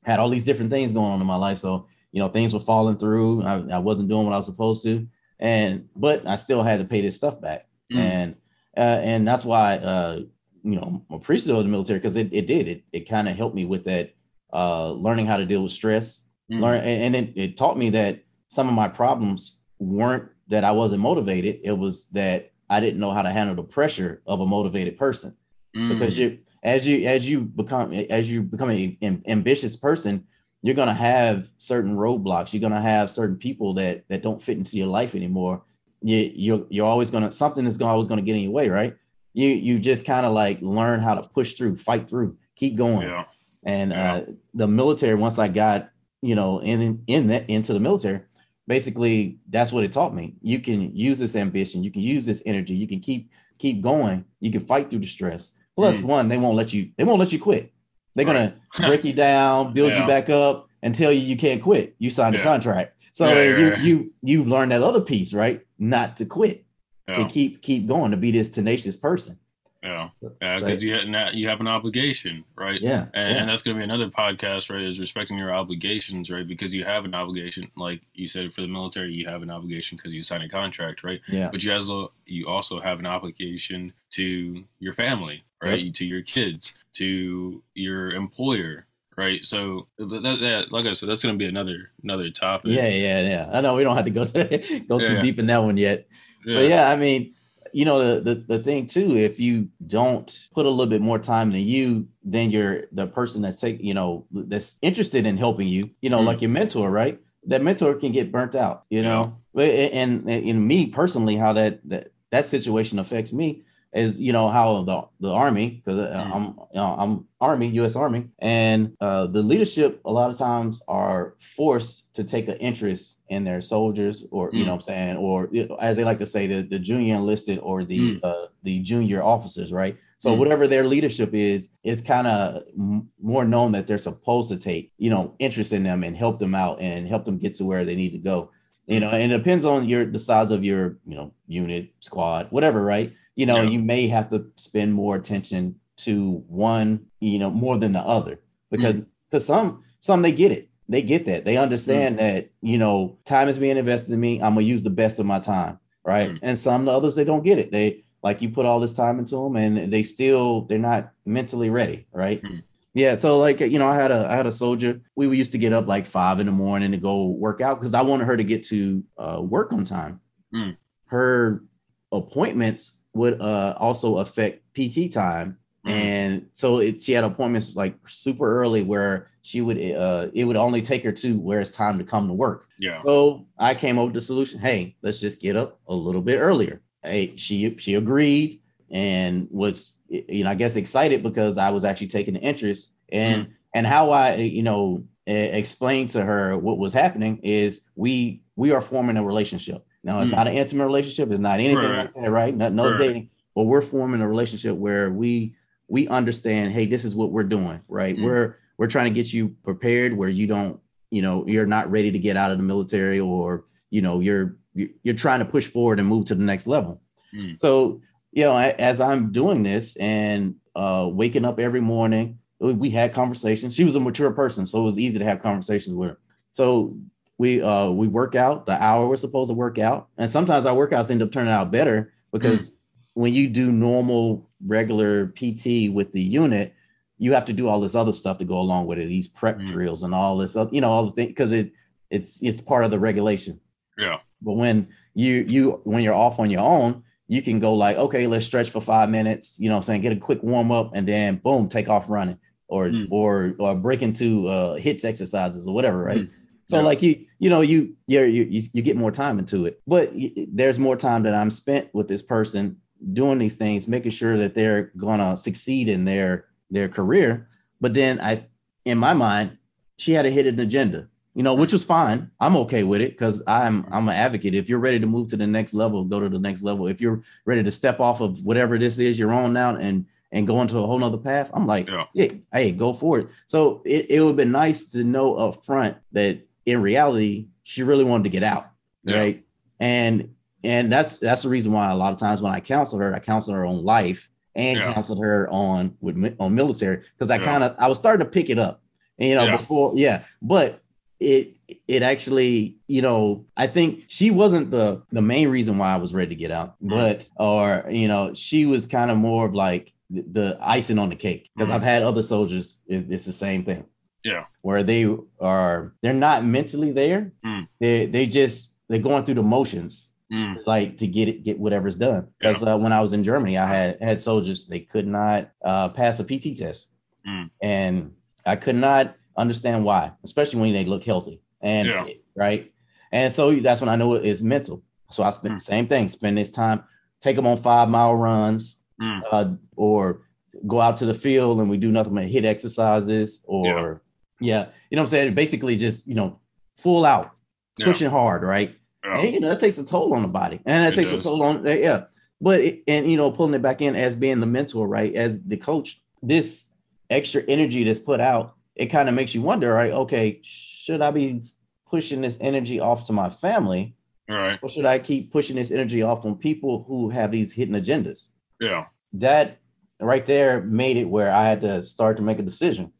S1: Had all these different things going on in my life. So, you know, things were falling through. I, I wasn't doing what I was supposed to. And but I still had to pay this stuff back. Mm. And uh, and that's why uh, you know, I'm appreciative of the military because it, it did. It it kind of helped me with that uh learning how to deal with stress. Mm. Learn and, and it, it taught me that some of my problems weren't that I wasn't motivated. It was that I didn't know how to handle the pressure of a motivated person. Mm. Because you as you as you become as you become an ambitious person, you're gonna have certain roadblocks. You're gonna have certain people that that don't fit into your life anymore. You you're you're always gonna something is always gonna get in your way, right? You you just kind of like learn how to push through, fight through, keep going. Yeah. And yeah. Uh, the military, once I got you know in in that into the military, basically that's what it taught me. You can use this ambition, you can use this energy, you can keep keep going, you can fight through the stress. Plus, mm. one, they won't let you they won't let you quit. They're right. gonna break you down, (laughs) build yeah. you back up, and tell you you can't quit. You signed yeah. a contract, so yeah, you you you learn that other piece, right? Not to quit, to keep keep going, to be this tenacious person.
S2: Yeah, yeah, because you uh, have, you have an obligation, right?
S1: Yeah,
S2: and,
S1: yeah.
S2: and that's going to be another podcast, right? Is respecting your obligations, right? Because you have an obligation, like you said, for the military, you have an obligation because you signed a contract, right?
S1: Yeah.
S2: But you also you also have an obligation to your family, right? Yep. To your kids, to your employer, right? So that, that, like I said, that's going to be another another topic.
S1: Yeah, yeah, yeah. I know we don't have to go (laughs) go too deep in that one yet, yeah. but yeah, I mean you know the, the, the thing too if you don't put a little bit more time than you then you're the person that's take you know that's interested in helping you you know mm. like your mentor right that mentor can get burnt out you know yeah. and, and in me personally how that that that situation affects me is you know how the the army because uh, mm. I'm you know, I'm army U.S. Army and uh, the leadership a lot of times are forced to take an interest in their soldiers or mm. you know I'm saying or as they like to say the, the junior enlisted or the mm. uh, the junior officers right so mm. whatever their leadership is is kind of m- more known that they're supposed to take you know interest in them and help them out and help them get to where they need to go you know and it depends on your the size of your you know unit squad whatever right you know, yeah. you may have to spend more attention to one, you know, more than the other because because mm. some some they get it. They get that. They understand mm. that, you know, time is being invested in me. I'm gonna use the best of my time. Right. Mm. And some the others they don't get it. They like you put all this time into them and they still they're not mentally ready. Right. Mm. Yeah, so like you know, I had a I had a soldier. We used to get up like five in the morning to go work out because I wanted her to get to uh, work on time. Mm. Her appointments would uh, also affect PT time. Mm-hmm. And so it, she had appointments like super early where she would uh, it would only take her to where it's time to come to work.
S2: Yeah.
S1: So I came up with the solution. Hey, let's just get up a little bit earlier. Hey, she she agreed and was you know I guess excited because I was actually taking an interest and mm. and how I you know explained to her what was happening is we we are forming a relationship now it's mm. not an intimate relationship. It's not anything right. like that, right? Not no right. dating, but we're forming a relationship where we we understand, hey, this is what we're doing, right? Mm. We're we're trying to get you prepared where you don't, you know, you're not ready to get out of the military or, you know, you're you're trying to push forward and move to the next level. Mm. So, you know, as I'm doing this and uh, waking up every morning, we had conversations. She was a mature person, so it was easy to have conversations with her. So we uh, we work out the hour we're supposed to work out, and sometimes our workouts end up turning out better because mm. when you do normal regular PT with the unit, you have to do all this other stuff to go along with it, these prep mm. drills and all this, you know, all the things because it it's it's part of the regulation.
S2: Yeah.
S1: But when you you when you're off on your own, you can go like, okay, let's stretch for five minutes, you know, I'm saying get a quick warm up, and then boom, take off running or mm. or or break into uh, HIIT exercises or whatever, right? Mm. So yeah. like you you know you you you you get more time into it, but there's more time that I'm spent with this person doing these things, making sure that they're gonna succeed in their their career. But then I, in my mind, she had a hidden agenda, you know, which mm-hmm. was fine. I'm okay with it because I'm I'm an advocate. If you're ready to move to the next level, go to the next level. If you're ready to step off of whatever this is you're on now and and go into a whole nother path, I'm like, yeah, yeah hey, go for it. So it, it would have been nice to know up front that in reality, she really wanted to get out. Yeah. Right. And and that's that's the reason why a lot of times when I counsel her, I counsel her on life and yeah. counseled her on with on military because I yeah. kind of I was starting to pick it up, and, you know, yeah. before yeah, but it it actually you know I think she wasn't the the main reason why I was ready to get out, mm-hmm. but or you know she was kind of more of like the, the icing on the cake because mm-hmm. I've had other soldiers it, it's the same thing
S2: yeah
S1: where they are they're not mentally there mm. they they just they're going through the motions mm. like to get it, get whatever's done. Because yeah. uh, when I was in Germany, I had had soldiers they could not uh, pass a PT test, mm. and I could not understand why, especially when they look healthy and yeah. fit, right. And so that's when I know it's mental. So I spent mm. the same thing, spend this time, take them on five mile runs, mm. uh, or go out to the field and we do nothing but HIIT exercises, or yeah, yeah you know what I'm saying. Basically, just you know, full out, pushing hard, right? Yeah. And, you know, that takes a toll on the body, and that it takes does. a toll on yeah. But it, and you know, pulling it back in as being the mentor, right? As the coach, this extra energy that's put out, it kind of makes you wonder, right? Okay, should I be pushing this energy off to my family,
S2: right?
S1: Or should I keep pushing this energy off on people who have these hidden agendas?
S2: Yeah,
S1: that right there made it where I had to start to make a decision.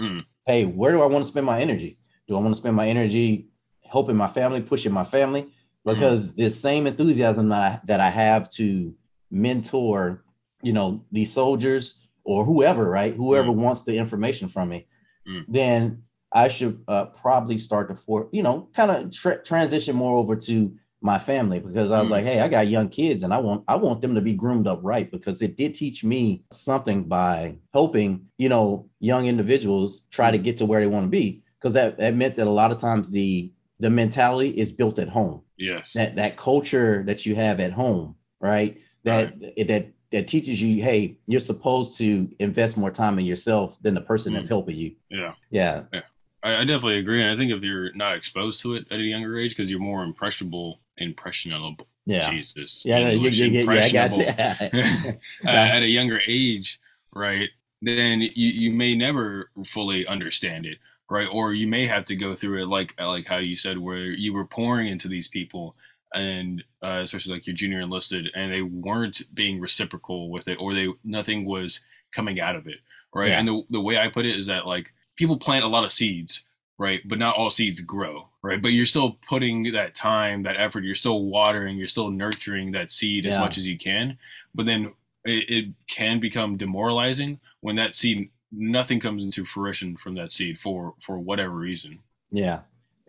S1: Mm. Hey, where do I want to spend my energy? Do I want to spend my energy helping my family, pushing my family, mm-hmm. because mm-hmm. this same enthusiasm that I, that I have to mentor, you know, these soldiers or whoever, right? Whoever mm-hmm. wants the information from me, mm-hmm. then I should uh, probably start to for you know kind of tra- transition more over to my family because I was like, mm. hey, I got young kids and I want I want them to be groomed up right because it did teach me something by helping you know young individuals try to mm. get to where they want to be because that, that meant that a lot of times the the mentality is built at home.
S2: Yes.
S1: That that culture that you have at home, right? That right. that that teaches you, hey, you're supposed to invest more time in yourself than the person mm. that's helping you.
S2: Yeah.
S1: Yeah.
S2: Yeah. I, I, definitely agree. And I think if you're not exposed to it at a younger age, because you're more impressionable, impressionable.
S1: Yeah.
S2: Jesus.
S1: Yeah, you, you, you, yeah, I got you. (laughs) (laughs)
S2: uh, at a younger age, right? Then you, you may never fully understand it right? Or you may have to go through it like like how you said, where you were pouring into these people, and uh, especially like your junior enlisted, and they weren't being reciprocal with it, or they nothing was coming out of it, right? Yeah. And the the way I put it is that like people plant a lot of seeds, right? But not all seeds grow, right? But you're still putting that time, that effort, you're still watering, you're still nurturing that seed yeah. as much as you can. But then it, it, can become demoralizing when that seed nothing comes into fruition from that seed for for whatever reason.
S1: Yeah,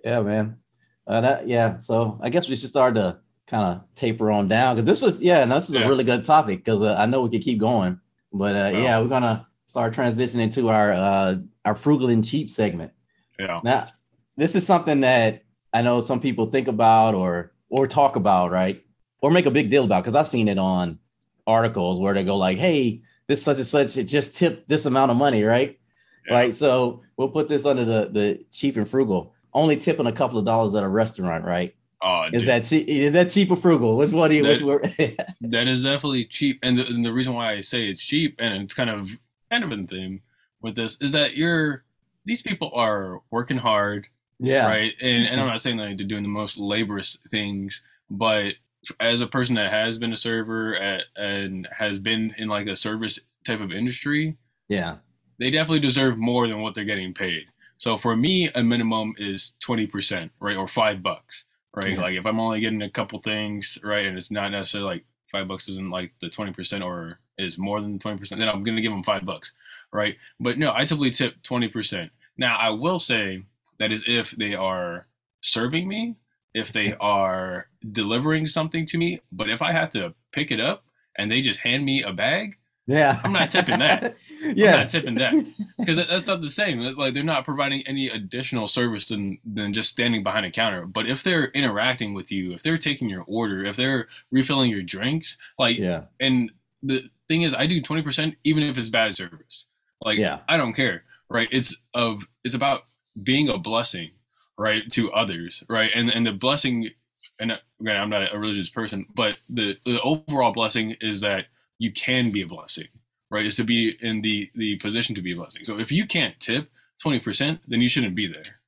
S1: yeah, man. Uh, that yeah. So I guess we should start to kind of taper on down because this was yeah, and this is yeah. a really good topic because uh, I know we could keep going, but uh, well, yeah, we're gonna start transitioning to our uh, our frugal and cheap segment.
S2: Yeah.
S1: Now, this is something that I know some people think about or or talk about, right? Or make a big deal about because I've seen it on articles where they go like, "Hey, this such and such, it just tipped this amount of money, right? Yeah. Right. So we'll put this under the the cheap and frugal. Only tipping a couple of dollars at a restaurant, right?
S2: Oh,
S1: is dude. that cheap? Is that cheap or frugal? Which one do you? That, which (laughs)
S2: that is definitely cheap, and the, and the reason why I say it's cheap and it's kind of kind of in theme with this is that you're these people are working hard,
S1: Yeah.
S2: right? And, and I'm mm-hmm. not saying that they're doing the most laborious things, but as a person that has been a server at, and has been in like a service type of industry,
S1: Yeah.
S2: they definitely deserve more than what they're getting paid. So for me, a minimum is 20%, right? Or five bucks, right?
S1: Yeah.
S2: Like if I'm only getting a couple things, right? And it's not necessarily like five bucks isn't like the 20% or is more than the 20%, then I'm going to give them five bucks, right? But no, I typically tip 20%. Now, I will say that is if they are serving me, if they are delivering something to me. But if I have to pick it up and they just hand me a bag,
S1: Yeah.
S2: I'm not tipping that. (laughs)
S1: yeah.
S2: I'm not tipping that. (laughs) because that's not the same. Like they're not providing any additional service than than just standing behind a counter. But if they're interacting with you, if they're taking your order, if they're refilling your drinks, like
S1: Yeah.
S2: and the thing is, I do twenty percent even if it's bad service. Like
S1: Yeah.
S2: I don't care, right? It's of it's about being a blessing, right, to others, right, and and the blessing. And again, I'm not a religious person, but the the overall blessing is that you can be a blessing right? Is to be in the the position to be a blessing. So if you can't tip twenty percent, then you shouldn't be there,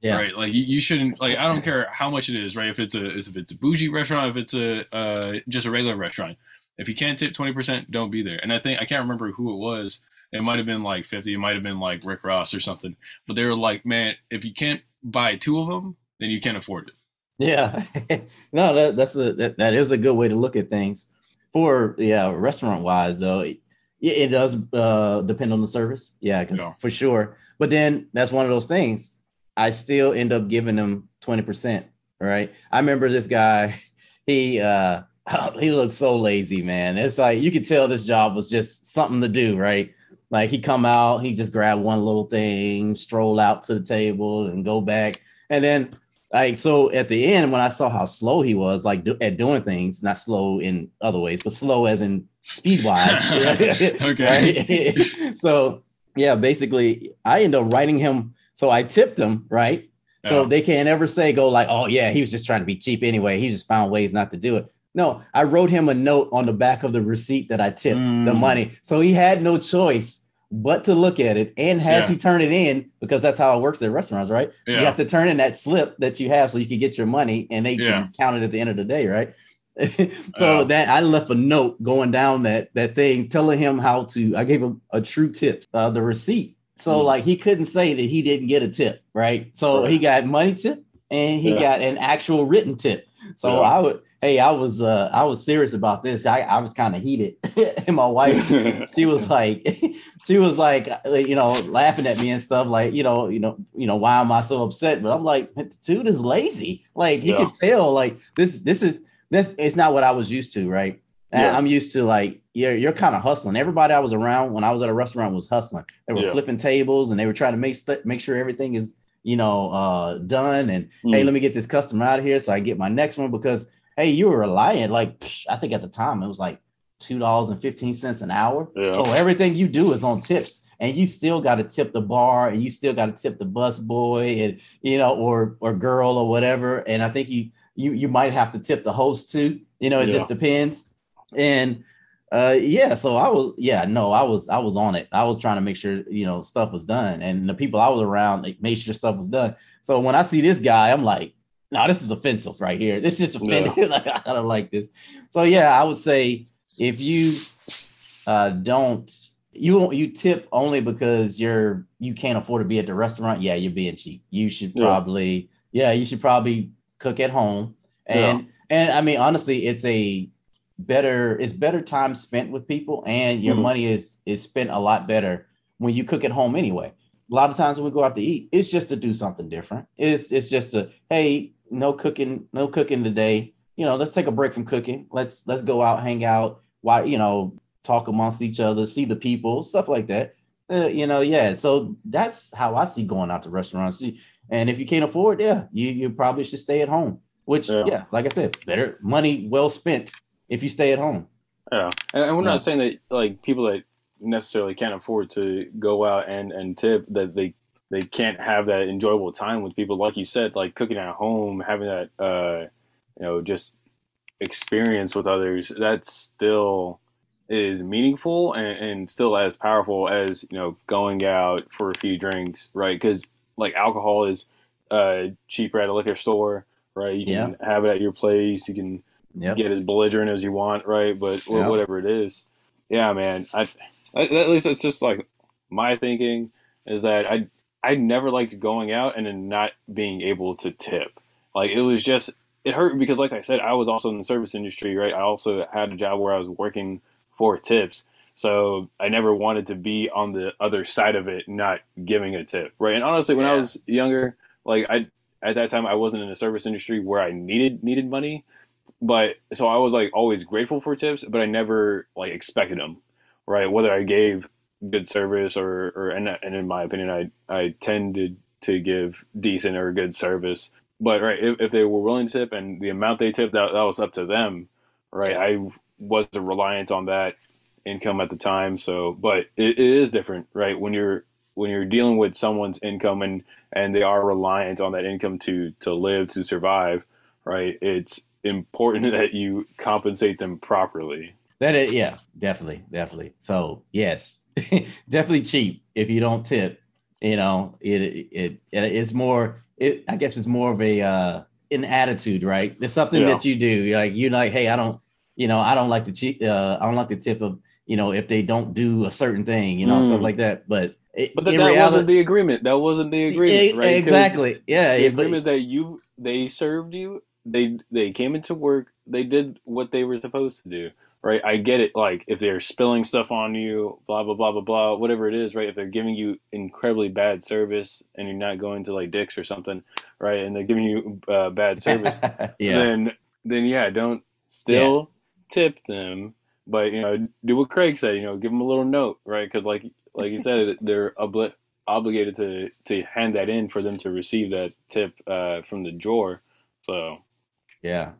S1: Yeah.
S2: right? Like you, you shouldn't like I don't care how much it is, right? If it's a if it's a bougie restaurant, if it's a uh, just a regular restaurant, if you can't tip twenty percent, don't be there. And I think I can't remember who it was. It might have been like fifty. It might have been like Rick Ross or something. But they were like, man, if you can't buy two of them, then you can't afford it.
S1: Yeah. (laughs) no, that, that's a that, that is a good way to look at things. For yeah, restaurant wise though, it, it does uh depend on the service. Yeah, for sure. But then that's one of those things. I still end up giving them 20%. Right. I remember this guy, (laughs) he uh (laughs) he looked so lazy, man. It's like you could tell this job was just something to do, right? Like he come out, he just grab one little thing, stroll out to the table and go back. And then like so at the end when I saw how slow he was, like do, at doing things, not slow in other ways, but slow as in speed wise. (laughs) (laughs)
S2: Okay. (laughs)
S1: So yeah, basically I end up writing him. So I tipped him, right? So they can't ever say go like, oh yeah, he was just trying to be cheap anyway. He just found ways not to do it. No, I wrote him a note on the back of the receipt that I tipped the
S2: Mm.
S1: money. So he had no choice but to look at it and had
S2: Yeah.
S1: to turn it in because that's how it works at restaurants, right?
S2: Yeah.
S1: You have to turn in that slip that you have so you can get your money and they
S2: Yeah.
S1: can count it at the end of the day, right? (laughs) so
S2: Yeah.
S1: that I left a note going down that that thing telling him how to I gave him a true tip, uh, the receipt. So
S2: Mm.
S1: like he couldn't say that he didn't get a tip, right? So he got money tip and he got an actual written tip. So. I would hey, I was uh I was serious about this. I, I was kind of heated. (laughs) and my wife she was (laughs) like (laughs) she was like you know laughing at me and stuff like you know you know you know why am i so upset but i'm like dude is lazy like you
S2: Yeah.
S1: can tell like this this is this it's not what i was used to right
S2: Yeah.
S1: i'm used to like you're you're kind of hustling everybody i was around when i was at a restaurant was hustling they were
S2: Yeah.
S1: flipping tables and they were trying to make st- make sure everything is you know uh done and
S2: Mm.
S1: hey let me get this customer out of here so i get my next one because hey you were reliant like psh, i think at the time it was like two dollars and fifteen cents an hour.
S2: Yeah.
S1: So everything you do is on tips, and you still got to tip the bar, and you still got to tip the bus boy, and you know, or or girl or whatever. And I think you you you might have to tip the host too. You know, it just depends. And uh yeah, so I was yeah no, I was I was on it. I was trying to make sure you know stuff was done, and the people I was around like, made sure stuff was done. So when I see this guy, I'm like. No, this is offensive right here. This is offensive. (laughs) like, I don't like this. So yeah, I would say if you uh, don't you you tip only because you're you can't afford to be at the restaurant yeah you're being cheap you should probably yeah you should probably cook at home and and i mean honestly it's a better it's better time spent with people and your
S2: Mhm.
S1: money is is spent a lot better when you cook at home anyway a lot of times when we go out to eat it's just to do something different it's it's just a hey no cooking no cooking today. You know let's take a break from cooking. Let's let's go out hang out why you know talk amongst each other see the people stuff like that. Uh, you know yeah so that's how i see going out to restaurants. And if you can't afford yeah you you probably should stay at home which
S2: Yeah.
S1: yeah, like i said better money well spent if you stay at home.
S2: Yeah, and, and we're
S1: Yeah.
S2: not saying that like people that necessarily can't afford to go out and and tip that they they can't have that enjoyable time with people. Like you said, like cooking at home, having that uh, you know just experience with others. that still is meaningful and, and still as powerful as you know going out for a few drinks, right? Because like alcohol is uh, cheaper at a liquor store, right? You can yeah. have it at your place. You can yep. get as belligerent as you want, right? But yep. whatever it is, yeah, man. I at least it's just like my thinking is that I I never liked going out and then not being able to tip. Like it was just it hurt because like I said, I was also in the service industry, right? I also had a job where I was working for tips. So I never wanted to be on the other side of it, not giving a tip, right? And honestly, when yeah. I was younger, like I at that time I wasn't in the service industry where I needed needed money, but so I was like always grateful for tips, but I never like expected them, right? Whether I gave good service or or and, and in my opinion, I I tended to give decent or good service, but right if, if they were willing to tip and the amount they tipped, that that was up to them, right? I wasn't reliant on that income at the time. So, but it, it is different, right? When you're when you're dealing with someone's income and and they are reliant on that income to to live to survive, right? It's important (laughs) that you compensate them properly.
S1: That is, yeah, definitely, definitely. So yes, (laughs) definitely cheap if you don't tip. You know, it it, it it's more. It I guess it's more of a uh, an attitude, right? It's something yeah. that you do. You're like you're like, hey, I don't you know, I don't like the cheap. Uh, I don't like the tip of you know if they don't do a certain thing, you know, mm. stuff like that. But
S2: it, but that, that reality, wasn't the agreement. That wasn't the agreement, right?
S1: Exactly. Yeah.
S2: The agreement is that you they served you. They they came into work. They did what they were supposed to do. Right. I get it. Like if they're spilling stuff on you, blah blah blah blah blah, whatever it is. Right. If they're giving you incredibly bad service and you're not going to like Dick's or something, right, and they're giving you uh, bad service, (laughs) yeah. then then yeah, don't still tip them, but you know, do what Craig said. You know, give them a little note, right? Because like like you said, (laughs) they're obli- obligated to to hand that in for them to receive that tip uh, from the drawer. So,
S1: yeah.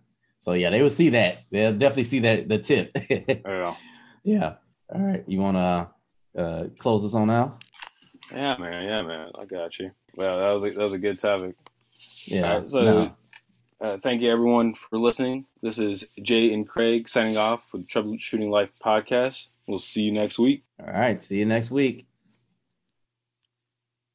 S1: So yeah, they will see that. They'll definitely see that the tip. (laughs) yeah. Yeah. All right. You want to uh, close this on
S2: out? Yeah, man. Yeah, man. I got you. Well, that was a, that was a good topic.
S1: Yeah.
S2: so no. Uh, thank you, everyone, for listening. This is J and Craig signing off for the Troubleshooting Life podcast. We'll see you next week.
S1: All right. See you next week.